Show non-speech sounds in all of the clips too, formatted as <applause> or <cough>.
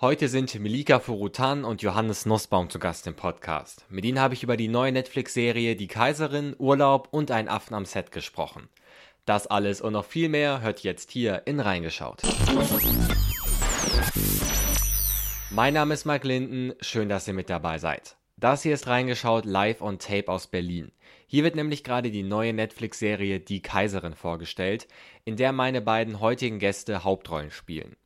Heute sind Milika Furutan und Johannes Nussbaum zu Gast im Podcast. Mit ihnen habe ich über die neue Netflix-Serie Die Kaiserin, Urlaub und einen Affen am Set gesprochen. Das alles und noch viel mehr hört jetzt hier in Reingeschaut. Mein Name ist Mark Linden, schön, dass ihr mit dabei seid. Das hier ist Reingeschaut live on Tape aus Berlin. Hier wird nämlich gerade die neue Netflix-Serie Die Kaiserin vorgestellt, in der meine beiden heutigen Gäste Hauptrollen spielen.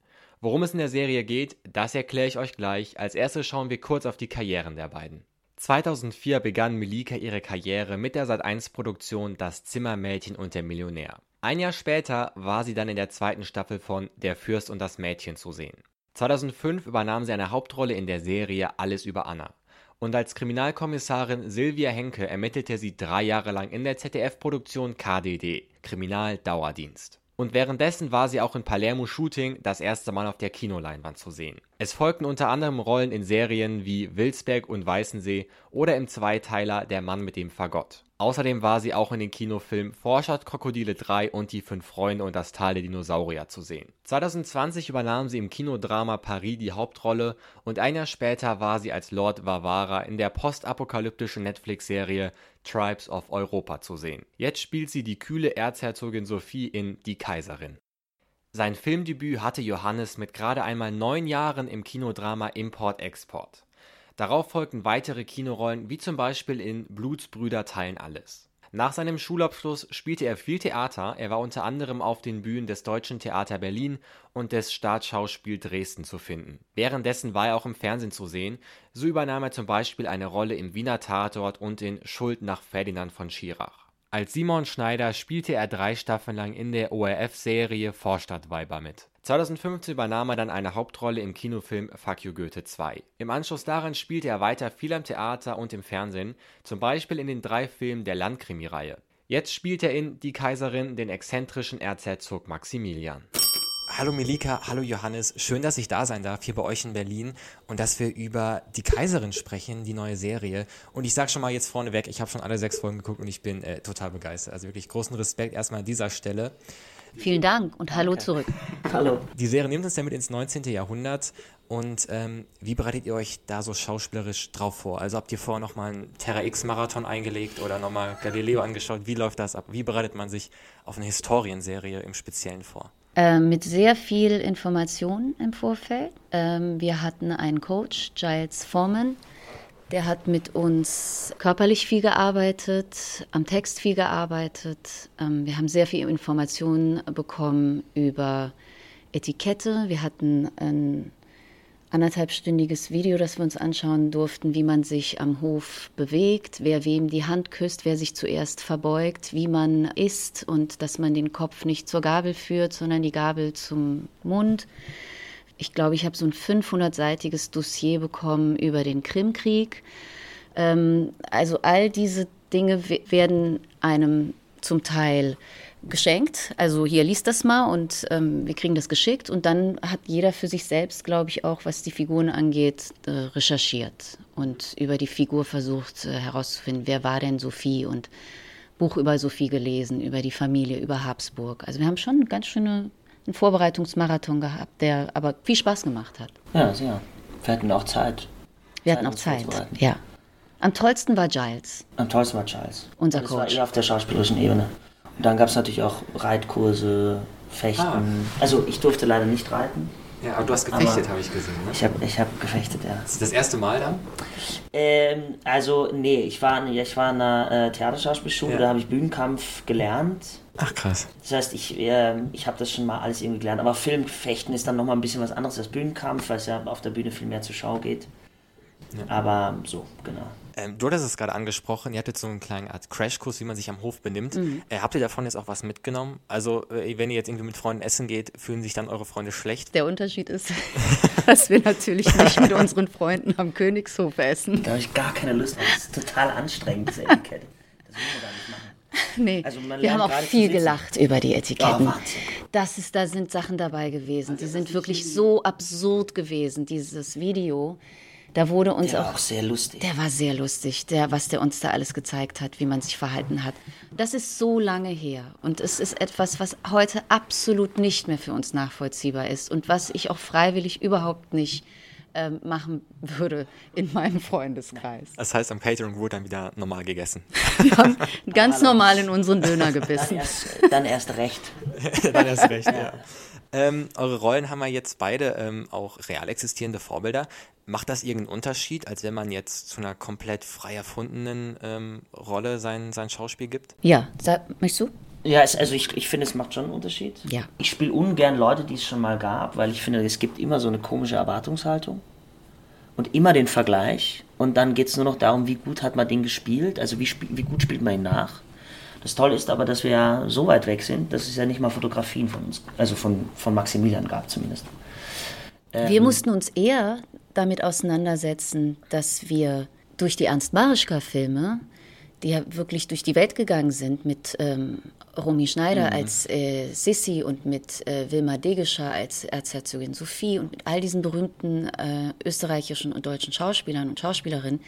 Worum es in der Serie geht, das erkläre ich euch gleich. Als erstes schauen wir kurz auf die Karrieren der beiden. 2004 begann Melika ihre Karriere mit der Sat1-Produktion Das Zimmermädchen und der Millionär. Ein Jahr später war sie dann in der zweiten Staffel von Der Fürst und das Mädchen zu sehen. 2005 übernahm sie eine Hauptrolle in der Serie Alles über Anna. Und als Kriminalkommissarin Silvia Henke ermittelte sie drei Jahre lang in der ZDF-Produktion KDD, Kriminaldauerdienst und währenddessen war sie auch in Palermo Shooting das erste Mal auf der Kinoleinwand zu sehen. Es folgten unter anderem Rollen in Serien wie Wilsberg und Weißensee oder im Zweiteiler Der Mann mit dem Fagott. Außerdem war sie auch in den Kinofilmen Vorstadt Krokodile 3 und Die Fünf Freunde und das Tal der Dinosaurier zu sehen. 2020 übernahm sie im Kinodrama Paris die Hauptrolle und ein Jahr später war sie als Lord Vavara in der postapokalyptischen Netflix-Serie Tribes of Europa zu sehen. Jetzt spielt sie die kühle Erzherzogin Sophie in Die Kaiserin. Sein Filmdebüt hatte Johannes mit gerade einmal neun Jahren im Kinodrama Import-Export. Darauf folgten weitere Kinorollen, wie zum Beispiel in Blutsbrüder teilen alles. Nach seinem Schulabschluss spielte er viel Theater, er war unter anderem auf den Bühnen des Deutschen Theater Berlin und des Staatsschauspiel Dresden zu finden. Währenddessen war er auch im Fernsehen zu sehen, so übernahm er zum Beispiel eine Rolle im Wiener Tatort und in Schuld nach Ferdinand von Schirach. Als Simon Schneider spielte er drei Staffeln lang in der ORF-Serie Vorstadtweiber mit. 2015 übernahm er dann eine Hauptrolle im Kinofilm Fuck You Goethe 2. Im Anschluss daran spielte er weiter viel am Theater und im Fernsehen, zum Beispiel in den drei Filmen der Landkrimi-Reihe. Jetzt spielt er in Die Kaiserin den exzentrischen Erzherzog Maximilian. Hallo Melika, hallo Johannes, schön, dass ich da sein darf hier bei euch in Berlin und dass wir über Die Kaiserin sprechen, die neue Serie. Und ich sage schon mal jetzt vorneweg, ich habe schon alle sechs Folgen geguckt und ich bin äh, total begeistert. Also wirklich großen Respekt erstmal an dieser Stelle. Vielen Dank und hallo zurück. <laughs> Hallo. Die Serie nimmt uns ja mit ins 19. Jahrhundert. Und ähm, wie bereitet ihr euch da so schauspielerisch drauf vor? Also habt ihr vorher nochmal einen Terra X-Marathon eingelegt oder nochmal Galileo angeschaut? Wie läuft das ab? Wie bereitet man sich auf eine Historienserie im Speziellen vor? Äh, mit sehr viel Information im Vorfeld. Ähm, wir hatten einen Coach, Giles Foreman, der hat mit uns körperlich viel gearbeitet, am Text viel gearbeitet. Ähm, wir haben sehr viel Informationen bekommen über Etikette. Wir hatten ein anderthalbstündiges Video, das wir uns anschauen durften, wie man sich am Hof bewegt, wer wem die Hand küsst, wer sich zuerst verbeugt, wie man isst und dass man den Kopf nicht zur Gabel führt, sondern die Gabel zum Mund ich glaube, ich habe so ein 500-seitiges Dossier bekommen über den Krimkrieg. Ähm, also all diese Dinge werden einem zum Teil geschenkt. Also hier liest das mal und ähm, wir kriegen das geschickt und dann hat jeder für sich selbst, glaube ich, auch was die Figuren angeht, äh, recherchiert und über die Figur versucht äh, herauszufinden, wer war denn Sophie und Buch über Sophie gelesen, über die Familie, über Habsburg. Also wir haben schon eine ganz schöne einen Vorbereitungsmarathon gehabt, der aber viel Spaß gemacht hat. Ja, sehr. Wir hatten auch Zeit. Wir hatten auch Zeit, ja. Am tollsten war Giles. Am tollsten war Giles. Unser das Coach. Das war eher auf der schauspielerischen Ebene. Und dann gab es natürlich auch Reitkurse, Fechten. Ah. Also ich durfte leider nicht reiten. Ja, aber du hast gefechtet, habe ich gesehen. Ne? Ich habe ich hab gefechtet, ja. Ist das erste Mal dann? Ähm, also, nee, ich war, ich war in einer äh, Theaterschauspielschule, ja. da habe ich Bühnenkampf gelernt. Ach krass. Das heißt, ich, äh, ich habe das schon mal alles irgendwie gelernt. Aber Filmfechten ist dann nochmal ein bisschen was anderes als Bühnenkampf, weil es ja auf der Bühne viel mehr zur Schau geht. Ja. Aber so, genau. Ähm, du hattest es gerade angesprochen, ihr hattet so einen kleinen Art Crashkurs, wie man sich am Hof benimmt. Mhm. Äh, habt ihr davon jetzt auch was mitgenommen? Also, äh, wenn ihr jetzt irgendwie mit Freunden essen geht, fühlen sich dann eure Freunde schlecht? Der Unterschied ist, <laughs> dass wir natürlich nicht mit unseren Freunden am Königshof essen. Da habe ich gar keine Lust drauf. Das ist total anstrengend, diese Etikette. Das will man gar nicht machen. <laughs> Nee, also wir haben auch viel gelacht über die Etiketten. Oh, das ist, da sind Sachen dabei gewesen, die sind wirklich so absurd gewesen. Dieses Video, Da wurde uns Der auch, war auch sehr lustig. Der war sehr lustig, der, was der uns da alles gezeigt hat, wie man sich verhalten hat. Das ist so lange her und es ist etwas, was heute absolut nicht mehr für uns nachvollziehbar ist und was ich auch freiwillig überhaupt nicht ähm, machen würde in meinem Freundeskreis. Das heißt, am Catering wurde dann wieder normal gegessen. <laughs> Wir haben ganz normal in unseren Döner <laughs> Dann gebissen. erst, dann erst recht. <laughs> dann hast recht, ja. Ähm, eure Rollen haben ja jetzt beide ähm, auch real existierende Vorbilder. Macht das irgendeinen Unterschied, als wenn man jetzt zu einer komplett frei erfundenen ähm, Rolle sein, sein Schauspiel gibt? Ja, sag, möchtest du? Ja, es, also ich, ich finde, es macht schon einen Unterschied. Ja. Ich spiele ungern Leute, die es schon mal gab, weil ich finde, es gibt immer so eine komische Erwartungshaltung und immer den Vergleich. Und dann geht es nur noch darum, wie gut hat man den gespielt, also wie, spiel, wie gut spielt man ihn nach. Das Tolle ist aber, dass wir ja so weit weg sind, dass es ja nicht mal Fotografien von uns, also von, von Maximilian gab zumindest. Wir mussten uns eher damit auseinandersetzen, dass wir durch die Ernst Marischka-Filme, die ja wirklich durch die Welt gegangen sind, mit ähm, Romy Schneider als äh, Sissi und mit äh, Wilma Degescher als Erzherzogin Sophie und mit all diesen berühmten äh, österreichischen und deutschen Schauspielern und Schauspielerinnen,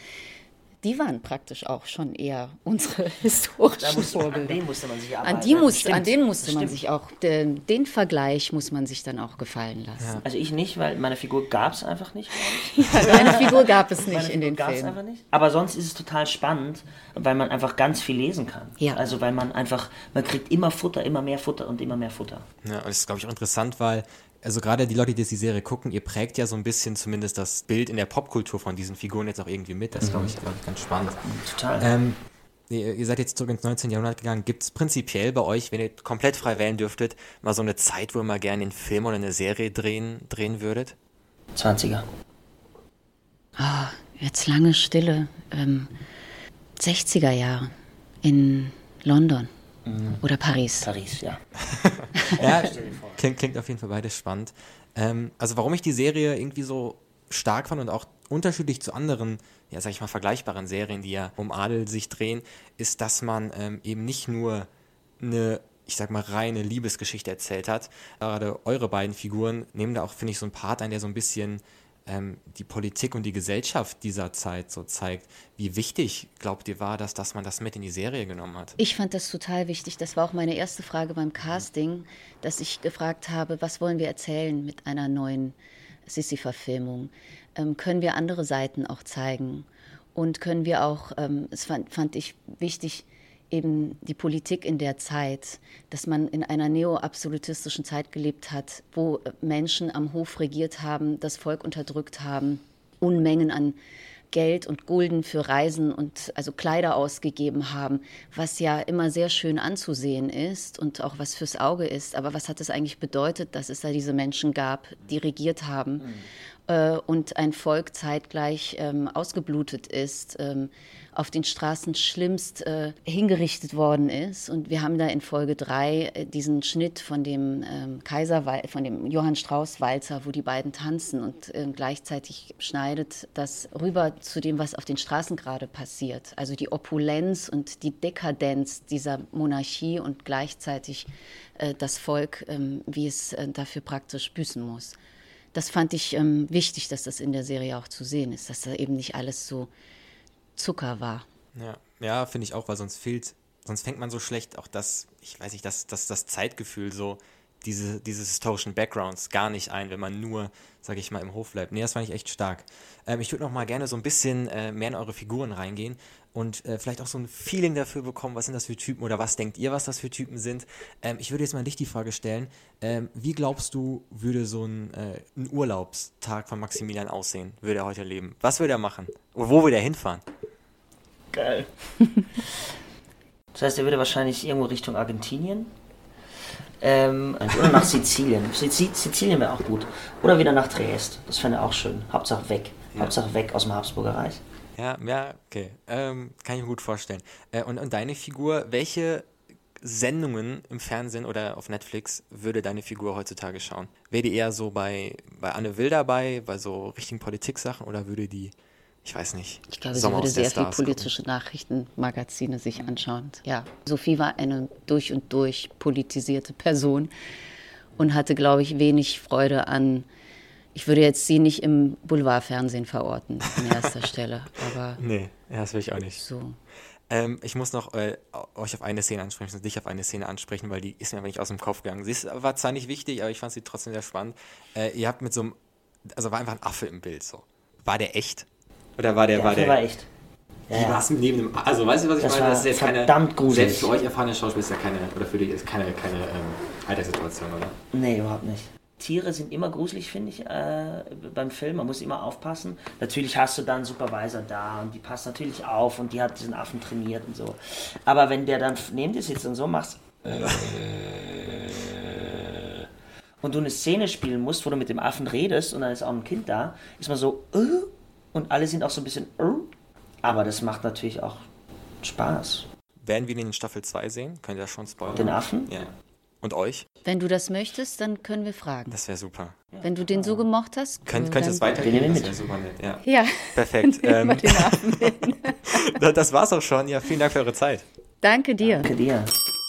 die waren praktisch auch schon eher unsere <laughs> Da historischen an Vorbilder. den musste man sich arbeiten. An, die musste, Stimmt, an den musste man sich auch, den, den Vergleich muss man sich dann auch gefallen lassen. Also ich nicht, weil meine Figur gab es einfach nicht. <laughs> Deine Figur gab es Meine nicht in Figur den gab's Filmen. einfach nicht. Aber sonst ist es total spannend, weil man einfach ganz viel lesen kann. Ja. Also weil man einfach, man kriegt immer Futter, immer mehr Futter und immer mehr Futter. Ja, und das ist, glaube ich, auch interessant, weil, also gerade die Leute, die jetzt die Serie gucken, ihr prägt ja so ein bisschen zumindest das Bild in der Popkultur von diesen Figuren jetzt auch irgendwie mit. Das ist, glaube ich, glaub ich, ganz spannend. Total. Ähm, ihr, seid jetzt zurück ins 19. Jahrhundert gegangen. Gibt es prinzipiell bei euch, wenn ihr komplett frei wählen dürftet, mal so eine Zeit, wo ihr mal gerne einen Film oder eine Serie drehen, drehen würdet? 20er. Ah, jetzt lange Stille. Ähm, 60er Jahre in London oder Paris. Paris, ja. <laughs> Ja, klingt, klingt auf jeden Fall beides spannend. Ähm, also warum ich die Serie irgendwie so stark fand und auch unterschiedlich zu anderen, ja sag ich mal, vergleichbaren Serien, die ja um Adel sich drehen, ist, dass man ähm, eben nicht nur eine, ich sag mal, reine Liebesgeschichte erzählt hat. Gerade eure beiden Figuren nehmen da auch, finde ich, so einen Part ein, der so ein bisschen ähm, die Politik und die Gesellschaft dieser Zeit so zeigt. Wie wichtig, glaubt ihr, war das, dass man das mit in die Serie genommen hat? Ich fand das total wichtig. Das war auch meine erste Frage beim Casting, dass ich gefragt habe, was wollen wir erzählen mit einer neuen Sissi-Verfilmung? Ähm, können wir andere Seiten auch zeigen? Und können wir auch, ähm, es fand, fand ich wichtig, eben die Politik in der Zeit, dass man in einer neo-absolutistischen Zeit gelebt hat, wo Menschen am Hof regiert haben, das Volk unterdrückt haben, Unmengen an Geld und Gulden für Reisen und also Kleider ausgegeben haben, was ja immer sehr schön anzusehen ist und auch was fürs Auge ist. Aber was hat es eigentlich bedeutet, dass es da diese Menschen gab, die regiert haben äh, und ein Volk zeitgleich ähm, ausgeblutet ist, ähm, auf den Straßen schlimmst äh, hingerichtet worden ist. Und wir haben da in Folge drei äh, diesen Schnitt von dem ähm, Kaiser, von dem Johann Strauß Walzer, wo die beiden tanzen und ähm, gleichzeitig schneidet das rüber zu dem, was auf den Straßen gerade passiert. Also die Opulenz und die Dekadenz dieser Monarchie und gleichzeitig äh, das Volk, ähm, wie es äh, dafür praktisch büßen muss. Das fand ich ähm, wichtig, dass das in der Serie auch zu sehen ist, dass da eben nicht alles so Zucker war. Ja, ja finde ich auch, weil sonst fehlt, sonst fängt man so schlecht auch das, ich weiß nicht, das, das, das Zeitgefühl so, diese, dieses historischen Backgrounds gar nicht ein, wenn man nur, sage ich mal, im Hof bleibt. Nee, das fand ich echt stark. Ähm, ich würde noch mal gerne so ein bisschen äh, mehr in eure Figuren reingehen und äh, vielleicht auch so ein Feeling dafür bekommen, was sind das für Typen oder was denkt ihr, was das für Typen sind. Ähm, ich würde jetzt mal dich die Frage stellen, ähm, wie glaubst du, würde so ein, äh, ein Urlaubstag von Maximilian aussehen? Würde er heute leben? Was würde er machen? Wo würde er hinfahren? Geil. <laughs> Das heißt, er würde wahrscheinlich irgendwo Richtung Argentinien. Ähm, oder nach Sizilien. Sizi- Sizilien wäre auch gut. Oder wieder nach Triest. Das fände er auch schön. Hauptsache weg. Hauptsache weg aus dem Habsburger Reich. Ja, ja, okay. Ähm, kann ich mir gut vorstellen. Äh, und, und deine Figur, welche Sendungen im Fernsehen oder auf Netflix würde deine Figur heutzutage schauen? Wäre die eher so bei, bei Anne Will dabei, bei so richtigen Politik-Sachen oder würde die, ich weiß nicht, Ich glaube, sie Sommer würde aus der sehr viel Stars gucken? politische Nachrichtenmagazine sich anschauen. Ja, Sophie war eine durch und durch politisierte Person und hatte, glaube ich, wenig Freude an ich würde jetzt sie nicht im Boulevardfernsehen verorten, an erster <laughs> Stelle. Aber Nee, ja, das will ich auch nicht. so. Ähm, ich muss noch äh, euch auf eine Szene ansprechen, dich auf eine Szene ansprechen, weil die ist mir aber nicht aus dem Kopf gegangen. Sie ist, war zwar nicht wichtig, aber ich fand sie trotzdem sehr spannend. Äh, ihr habt mit so einem, also war einfach ein Affe im Bild so. War der echt? Oder war der, Der war der. war echt. Wie war es neben dem, also weißt du, was ich Das meine? war Das ist jetzt keine, verdammt gruselig. selbst für euch erfahrene Schauspieler ist ja keine, oder für dich ist keine, keine ähm, Alltagssituation, oder? Nee, überhaupt nicht. Tiere sind immer gruselig, finde ich, äh, beim Film. Man muss immer aufpassen. Natürlich hast du da einen Supervisor da und die passt natürlich auf und die hat diesen Affen trainiert und so. Aber wenn der dann neben dir sitzt und so machst und du eine Szene spielen musst, wo du mit dem Affen redest und dann ist auch ein Kind da, ist man so äh, und alle sind auch so ein bisschen aber das macht natürlich auch Spaß. Werden wir ihn in Staffel 2 sehen? Könnt ihr das schon spoilern? Den Affen? Ja. Und euch? Wenn du das möchtest, dann können wir fragen. Das wäre super. Wenn du den so gemocht hast, Könnt, könnt ihr es weitergeben? Das mit. wäre super nett, ja. Ja, Perfekt. <laughs> Ähm, über den Affen. <laughs> das war's auch schon. Ja, vielen Dank für eure Zeit. Danke dir. Danke dir.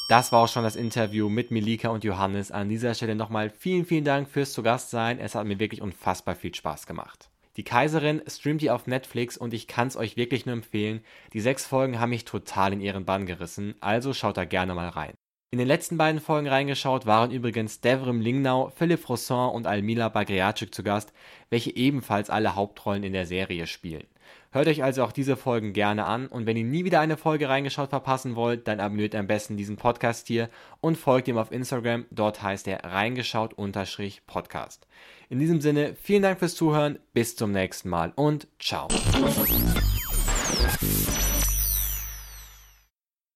Das war auch schon das Interview mit Milika und Johannes. An dieser Stelle nochmal vielen, vielen Dank fürs zu Gast sein. Es hat mir wirklich unfassbar viel Spaß gemacht. Die Kaiserin streamt ihr auf Netflix und ich kann es euch wirklich nur empfehlen. Die sechs Folgen haben mich total in ihren Bann gerissen, also schaut da gerne mal rein. In den letzten beiden Folgen reingeschaut waren übrigens Devrim Lingnau, Philipp Rosson und Almila Bagriatschik zu Gast, welche ebenfalls alle Hauptrollen in der Serie spielen. Hört euch also auch diese Folgen gerne an und wenn ihr nie wieder eine Folge reingeschaut verpassen wollt, dann abonniert am besten diesen Podcast hier und folgt ihm auf Instagram, dort heißt er reingeschaut-podcast. In diesem Sinne, vielen Dank fürs Zuhören, bis zum nächsten Mal und ciao.